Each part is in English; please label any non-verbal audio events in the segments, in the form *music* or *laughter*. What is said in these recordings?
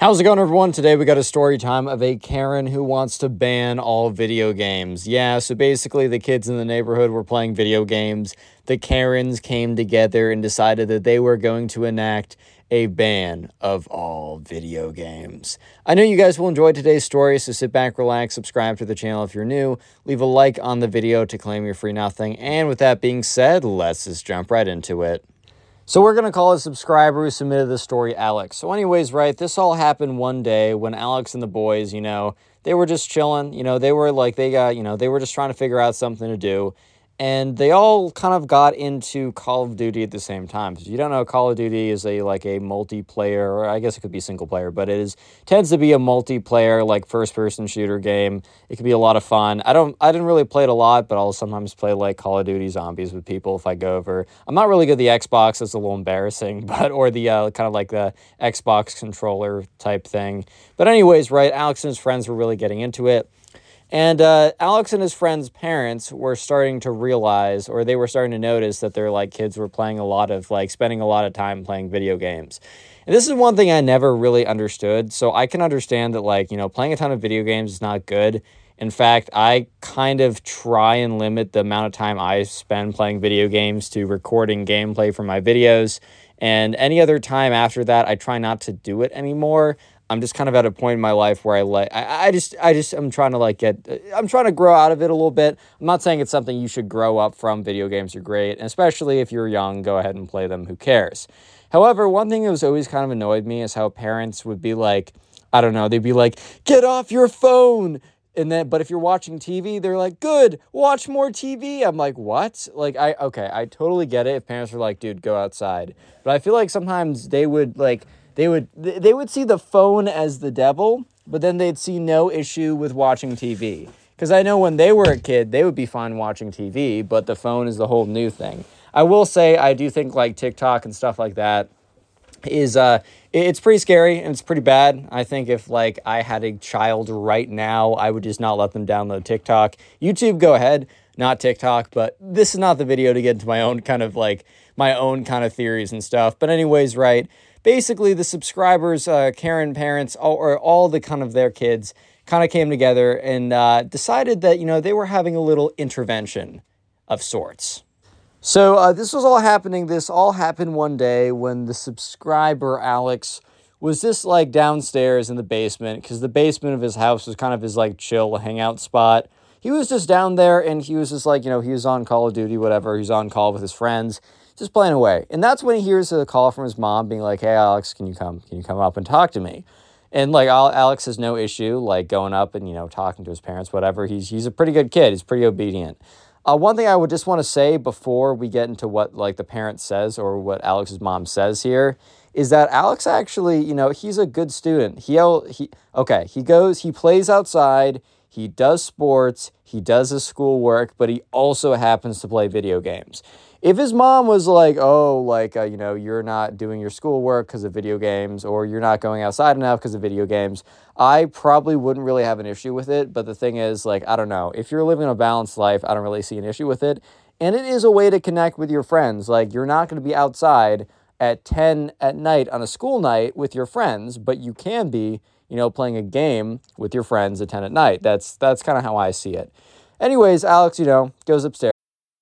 How's it going, everyone? Today we got a story time of a Karen who wants to ban all video games. Yeah, so basically, the kids in the neighborhood were playing video games. The Karens came together and decided that they were going to enact a ban of all video games. I know you guys will enjoy today's story, so sit back, relax, subscribe to the channel if you're new, leave a like on the video to claim your free nothing. And with that being said, let's just jump right into it. So we're going to call a subscriber who submitted the story Alex. So anyways, right, this all happened one day when Alex and the boys, you know, they were just chilling, you know, they were like they got, you know, they were just trying to figure out something to do and they all kind of got into Call of Duty at the same time. You don't know, Call of Duty is a like a multiplayer, or I guess it could be single player, but it is tends to be a multiplayer like first person shooter game. It could be a lot of fun. I don't, I didn't really play it a lot, but I'll sometimes play like Call of Duty Zombies with people if I go over. I'm not really good at the Xbox; it's a little embarrassing, *laughs* but or the uh, kind of like the Xbox controller type thing. But anyways, right? Alex and his friends were really getting into it. And uh, Alex and his friends' parents were starting to realize, or they were starting to notice that their like kids were playing a lot of like spending a lot of time playing video games. And this is one thing I never really understood. So I can understand that like, you know, playing a ton of video games is not good. In fact, I kind of try and limit the amount of time I spend playing video games to recording gameplay for my videos. And any other time after that, I try not to do it anymore. I'm just kind of at a point in my life where I like I, I just I just I'm trying to like get I'm trying to grow out of it a little bit. I'm not saying it's something you should grow up from. Video games are great, and especially if you're young, go ahead and play them. Who cares? However, one thing that was always kind of annoyed me is how parents would be like, I don't know, they'd be like, "Get off your phone." And then but if you're watching TV, they're like, "Good, watch more TV." I'm like, "What?" Like I okay, I totally get it if parents are like, "Dude, go outside." But I feel like sometimes they would like they would they would see the phone as the devil, but then they'd see no issue with watching TV. Because I know when they were a kid, they would be fine watching TV, but the phone is the whole new thing. I will say I do think like TikTok and stuff like that is uh it's pretty scary and it's pretty bad. I think if like I had a child right now, I would just not let them download TikTok. YouTube, go ahead, not TikTok, but this is not the video to get into my own kind of like my own kind of theories and stuff. But anyways, right basically the subscribers, uh, Karen parents, all, or all the kind of their kids kind of came together and uh, decided that, you know, they were having a little intervention of sorts. So uh, this was all happening. This all happened one day when the subscriber, Alex, was just like downstairs in the basement because the basement of his house was kind of his like chill hangout spot. He was just down there and he was just like, you know, he was on Call of Duty, whatever. He was on call with his friends just playing away. And that's when he hears a call from his mom being like, "Hey, Alex, can you come? Can you come up and talk to me?" And like Alex has no issue like going up and you know talking to his parents, whatever. He's he's a pretty good kid. He's pretty obedient. Uh, one thing I would just want to say before we get into what like the parent says or what Alex's mom says here is that Alex actually, you know, he's a good student. He he okay, he goes, he plays outside, he does sports, he does his schoolwork, but he also happens to play video games. If his mom was like, oh, like, uh, you know, you're not doing your schoolwork because of video games, or you're not going outside enough because of video games, I probably wouldn't really have an issue with it. But the thing is, like, I don't know. If you're living a balanced life, I don't really see an issue with it. And it is a way to connect with your friends. Like, you're not going to be outside at 10 at night on a school night with your friends, but you can be, you know, playing a game with your friends at 10 at night. That's that's kind of how I see it. Anyways, Alex, you know, goes upstairs.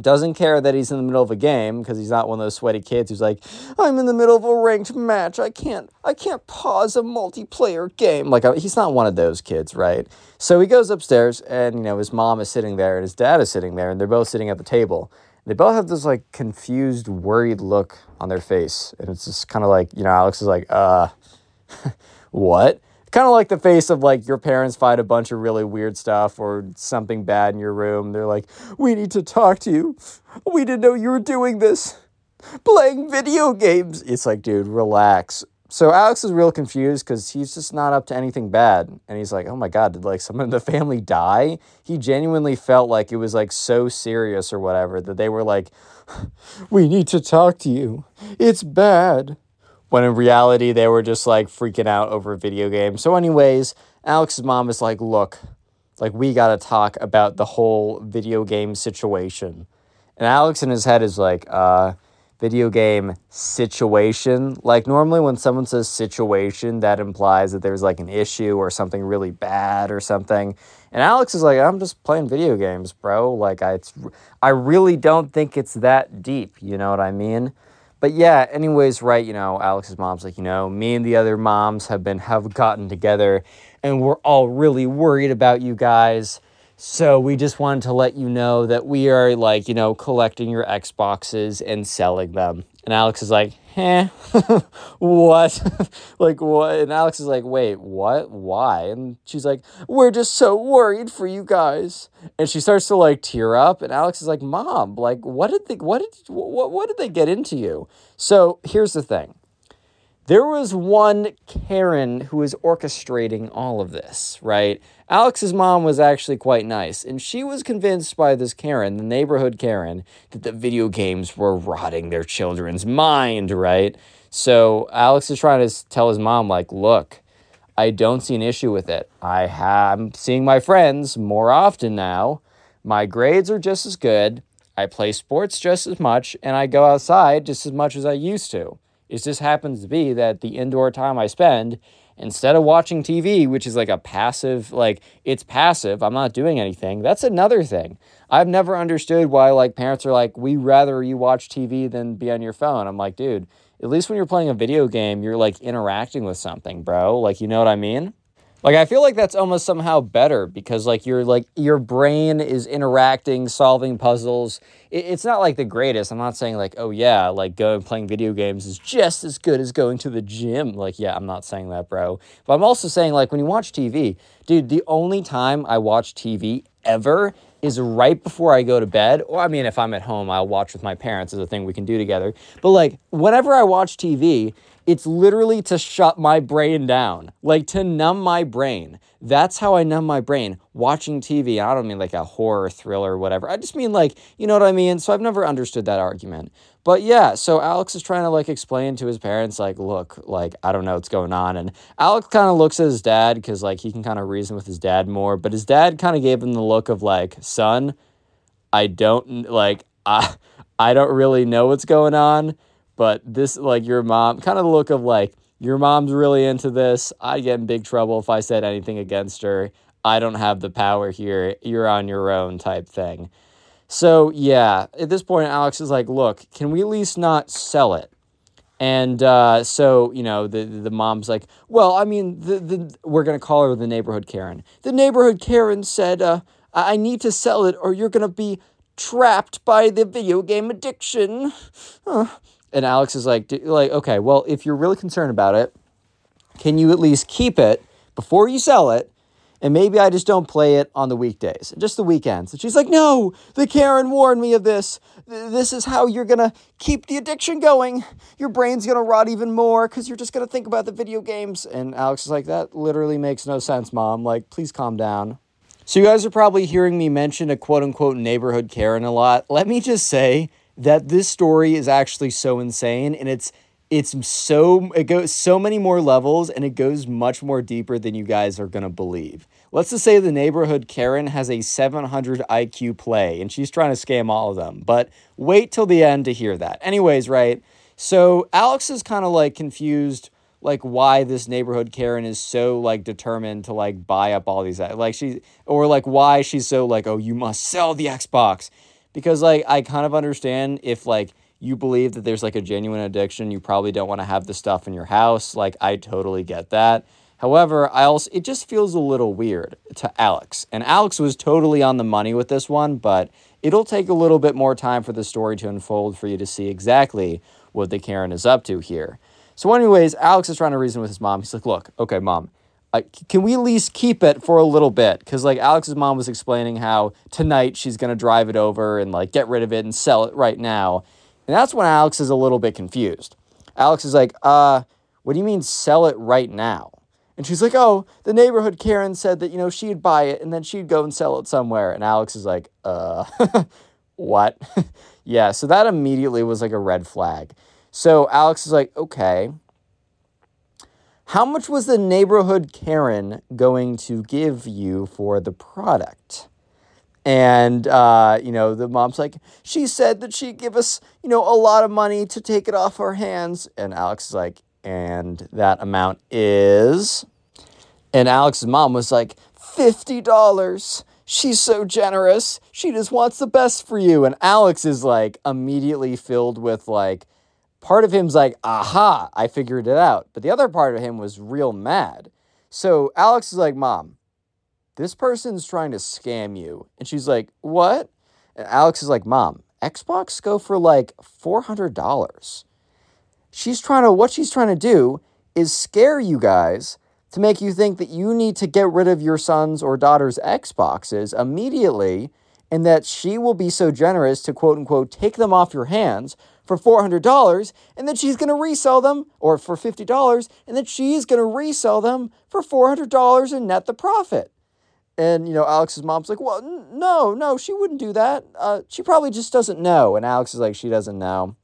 Doesn't care that he's in the middle of a game because he's not one of those sweaty kids who's like, "I'm in the middle of a ranked match. I can't, I can't pause a multiplayer game." Like uh, he's not one of those kids, right? So he goes upstairs, and you know his mom is sitting there, and his dad is sitting there, and they're both sitting at the table. They both have this like confused, worried look on their face, and it's just kind of like you know Alex is like, "Uh, *laughs* what?" Kind of like the face of like your parents find a bunch of really weird stuff or something bad in your room. They're like, "We need to talk to you. We didn't know you were doing this. Playing video games." It's like, dude, relax. So Alex is real confused because he's just not up to anything bad, and he's like, "Oh my god, did like someone in the family die?" He genuinely felt like it was like so serious or whatever that they were like, "We need to talk to you. It's bad." When in reality they were just like freaking out over a video games. So, anyways, Alex's mom is like, look, like we gotta talk about the whole video game situation. And Alex in his head is like, uh, video game situation. Like normally when someone says situation, that implies that there's like an issue or something really bad or something. And Alex is like, I'm just playing video games, bro. Like I, I really don't think it's that deep. You know what I mean? But yeah, anyways, right, you know, Alex's mom's like, you know, me and the other moms have been have gotten together and we're all really worried about you guys. So we just wanted to let you know that we are like, you know, collecting your Xboxes and selling them. And Alex is like, eh, *laughs* what? *laughs* like, what? And Alex is like, wait, what? Why? And she's like, we're just so worried for you guys. And she starts to like tear up. And Alex is like, mom, like, what did they, what did, what, what did they get into you? So here's the thing. There was one Karen who was orchestrating all of this, right? Alex's mom was actually quite nice, and she was convinced by this Karen, the neighborhood Karen, that the video games were rotting their children's mind, right? So Alex is trying to tell his mom, like, look, I don't see an issue with it. I am seeing my friends more often now. My grades are just as good. I play sports just as much, and I go outside just as much as I used to. It just happens to be that the indoor time I spend, instead of watching TV, which is like a passive, like it's passive, I'm not doing anything. That's another thing. I've never understood why like parents are like, we rather you watch TV than be on your phone. I'm like, dude, at least when you're playing a video game, you're like interacting with something, bro. Like, you know what I mean? Like I feel like that's almost somehow better because like you're like your brain is interacting, solving puzzles. It, it's not like the greatest. I'm not saying like oh yeah, like going playing video games is just as good as going to the gym. Like yeah, I'm not saying that, bro. But I'm also saying like when you watch TV, dude, the only time I watch TV ever is right before I go to bed. Or I mean, if I'm at home, I'll watch with my parents. Is a thing we can do together. But like whenever I watch TV, it's literally to shut my brain down, like to numb my brain. That's how I numb my brain watching TV. I don't mean like a horror thriller or whatever. I just mean like, you know what I mean? So I've never understood that argument. But yeah, so Alex is trying to like explain to his parents, like, look, like, I don't know what's going on. And Alex kind of looks at his dad because like he can kind of reason with his dad more. But his dad kind of gave him the look of like, son, I don't like, I, I don't really know what's going on but this, like your mom, kind of the look of like, your mom's really into this. I'd get in big trouble if I said anything against her. I don't have the power here. You're on your own type thing. So, yeah, at this point, Alex is like, look, can we at least not sell it? And uh, so, you know, the, the mom's like, well, I mean, the, the, we're going to call her the neighborhood Karen. The neighborhood Karen said, uh, I need to sell it or you're going to be trapped by the video game addiction. And Alex is like, like, okay, well, if you're really concerned about it, can you at least keep it before you sell it? And maybe I just don't play it on the weekdays, just the weekends. And she's like, no, the Karen warned me of this. This is how you're to keep the addiction going. Your brain's to rot even more because you're just to think about the video games. And Alex is like, that literally makes no sense, mom. Like, please calm down. So, you guys are probably hearing me mention a quote unquote neighborhood Karen a lot. Let me just say that this story is actually so insane and it's it's so it goes so many more levels and it goes much more deeper than you guys are going to believe. Let's just say the neighborhood Karen has a 700 IQ play and she's trying to scam all of them. But wait till the end to hear that. Anyways, right? So Alex is kind of like confused like why this neighborhood Karen is so like determined to like buy up all these like she or like why she's so like oh you must sell the Xbox because like I kind of understand if like you believe that there's like a genuine addiction, you probably don't want to have the stuff in your house. Like, I totally get that. However, I also it just feels a little weird to Alex. And Alex was totally on the money with this one, but it'll take a little bit more time for the story to unfold for you to see exactly what the Karen is up to here. So, anyways, Alex is trying to reason with his mom. He's like, "Look, okay, mom, uh, can we at least keep it for a little bit? Because like Alex's mom was explaining how tonight she's gonna drive it over and like get rid of it and sell it right now." And that's when Alex is a little bit confused. Alex is like, uh, what do you mean sell it right now? And she's like, oh, the neighborhood Karen said that, you know, she'd buy it and then she'd go and sell it somewhere. And Alex is like, uh, *laughs* what? *laughs* yeah, so that immediately was like a red flag. So Alex is like, okay, how much was the neighborhood Karen going to give you for the product? And, uh, you know, the mom's like, she said that she'd give us, you know, a lot of money to take it off our hands. And Alex is like, and that amount is. And Alex's mom was like, $50. She's so generous. She just wants the best for you. And Alex is like immediately filled with like, part of him's like, aha, I figured it out. But the other part of him was real mad. So Alex is like, Mom, this person's trying to scam you. And she's like, what? And Alex is like, mom, Xbox go for like $400. She's trying to, what she's trying to do is scare you guys to make you think that you need to get rid of your son's or daughter's Xboxes immediately and that she will be so generous to quote unquote take them off your hands for $400 and then she's going to resell them or for $50 and then she's going to resell them for $400 and net the profit. And, you know, Alex's mom's like, well, n- no, no, she wouldn't do that. Uh, she probably just doesn't know. And Alex is like, she doesn't know.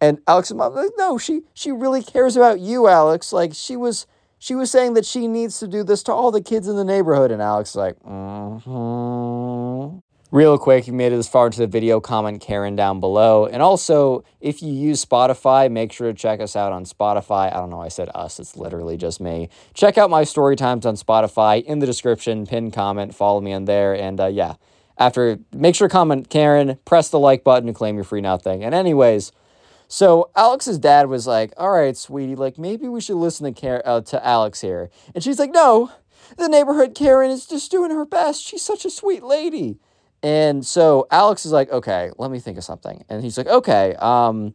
And Alex's mom's like, no, she, she really cares about you, Alex. Like, she was, she was saying that she needs to do this to all the kids in the neighborhood. And Alex is like, mm-hmm. Real quick, you made it this far into the video, comment Karen down below. And also, if you use Spotify, make sure to check us out on Spotify. I don't know, I said us, it's literally just me. Check out my story times on Spotify in the description, pin comment, follow me on there. And uh, yeah, after, make sure to comment Karen, press the like button to claim your free nothing. And, anyways, so Alex's dad was like, "All right, sweetie, like maybe we should listen to Car- uh, to Alex here." And she's like, "No, the neighborhood Karen is just doing her best. She's such a sweet lady." And so Alex is like, okay, let me think of something. And he's like, okay, um,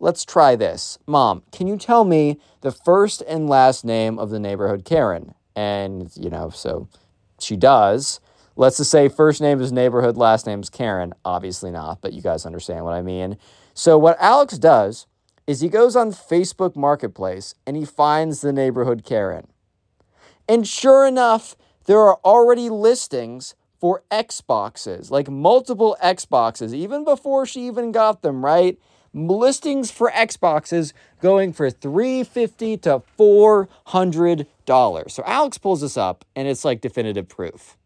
let's try this. Mom, can you tell me the first and last name of the neighborhood Karen? And, you know, so she does. Let's just say first name is neighborhood, last name is Karen. Obviously not, but you guys understand what I mean. So what Alex does is he goes on Facebook Marketplace and he finds the neighborhood Karen. And sure enough, there are already listings for Xboxes, like multiple Xboxes, even before she even got them, right? Listings for Xboxes going for 350 to $400. So Alex pulls this up and it's like definitive proof.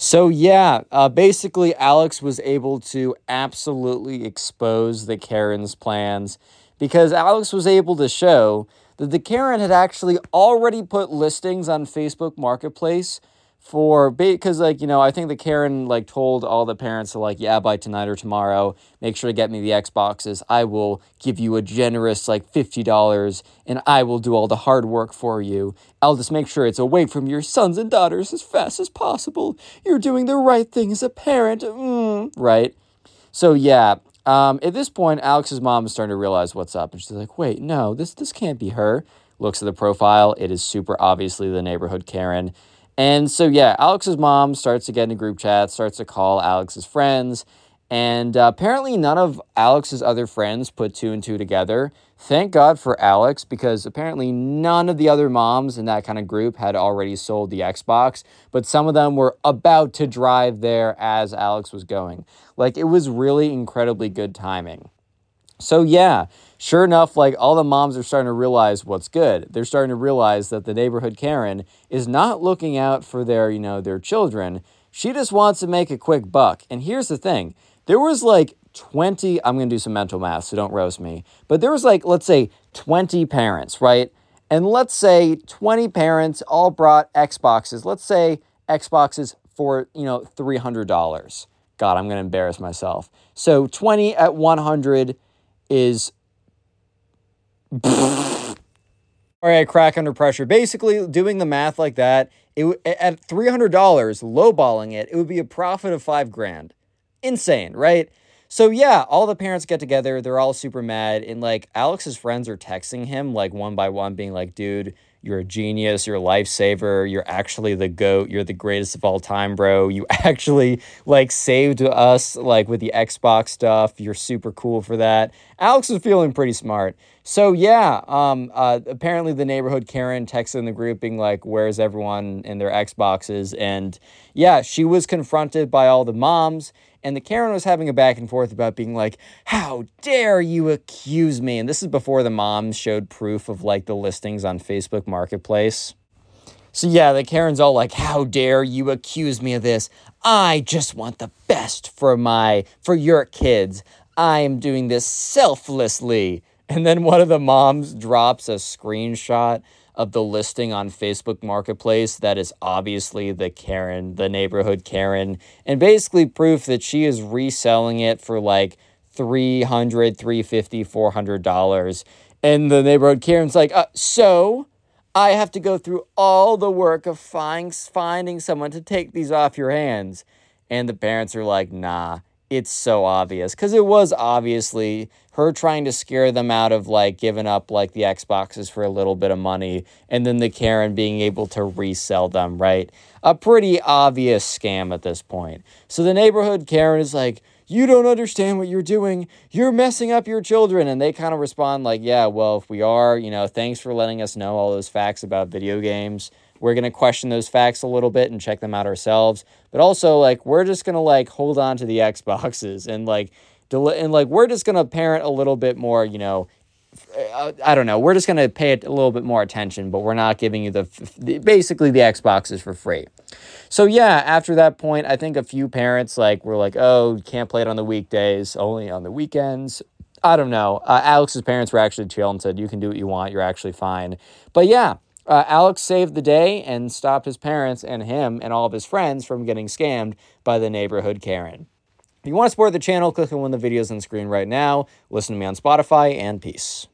So, yeah, uh, basically, Alex was able to absolutely expose the Karen's plans because Alex was able to show that the Karen had actually already put listings on Facebook Marketplace for because like you know I think the Karen like told all the parents to like yeah by tonight or tomorrow make sure to get me the Xboxes. I will give you a generous like fifty dollars and I will do all the hard work for you. I'll just make sure it's away from your sons and daughters as fast as possible. You're doing the right thing as a parent. Mm, right? So yeah um, at this point Alex's mom is starting to realize what's up and she's like wait no this this can't be her. Looks at the profile. It is super obviously the neighborhood Karen and so, yeah, Alex's mom starts to get into group chat, starts to call Alex's friends. And uh, apparently, none of Alex's other friends put two and two together. Thank God for Alex, because apparently none of the other moms in that kind of group had already sold the Xbox, but some of them were about to drive there as Alex was going. Like, it was really incredibly good timing. So, yeah, sure enough, like all the moms are starting to realize what's good. They're starting to realize that the neighborhood Karen is not looking out for their, you know, their children. She just wants to make a quick buck. And here's the thing there was like 20, I'm going to do some mental math, so don't roast me, but there was like, let's say 20 parents, right? And let's say 20 parents all brought Xboxes. Let's say Xboxes for, you know, $300. God, I'm going to embarrass myself. So 20 at 100 is all right, crack under pressure. Basically, doing the math like that, it at three hundred dollars, lowballing it, it would be a profit of five grand. Insane, right? So yeah, all the parents get together. They're all super mad, and like Alex's friends are texting him like one by one, being like, "Dude, you're a genius. You're a lifesaver. You're actually the goat. You're the greatest of all time, bro. You *laughs* actually like saved us like with the Xbox stuff. You're super cool for that." Alex was feeling pretty smart. So yeah, um, uh, apparently the neighborhood Karen texted in the group being like, "Where's everyone in their Xboxes?" And yeah, she was confronted by all the moms, and the Karen was having a back and forth about being like, "How dare you accuse me?" And this is before the moms showed proof of like the listings on Facebook Marketplace. So yeah, the Karen's all like, "How dare you accuse me of this? I just want the best for my for your kids. I am doing this selflessly." And then one of the moms drops a screenshot of the listing on Facebook Marketplace that is obviously the Karen, the neighborhood Karen, and basically proof that she is reselling it for like 300 350 $400. And the neighborhood Karen's like, uh, so I have to go through all the work of find, finding someone to take these off your hands. And the parents are like, nah, it's so obvious because it was obviously her trying to scare them out of like giving up like the Xboxes for a little bit of money and then the Karen being able to resell them, right? A pretty obvious scam at this point. So the neighborhood Karen is like, you don't understand what you're doing. You're messing up your children. And they kind of respond like, yeah, well, if we are, you know, thanks for letting us know all those facts about video games. We're going to question those facts a little bit and check them out ourselves. But also, like, we're just going to, like, hold on to the *laughs* Xboxes and, like, del- and, like, we're just going to parent a little bit more, you know, uh, I don't know. We're just going to pay it a little bit more attention, but we're not giving you the, the basically the Xboxes for free. So yeah, after that point, I think a few parents like were like, "Oh, can't play it on the weekdays, only on the weekends." I don't know. Uh, Alex's parents were actually chill and said, "You can do what you want. You're actually fine." But yeah, uh, Alex saved the day and stopped his parents and him and all of his friends from getting scammed by the neighborhood Karen. If you want to support the channel, click on one of the videos on the screen right now. Listen to me on Spotify, and peace.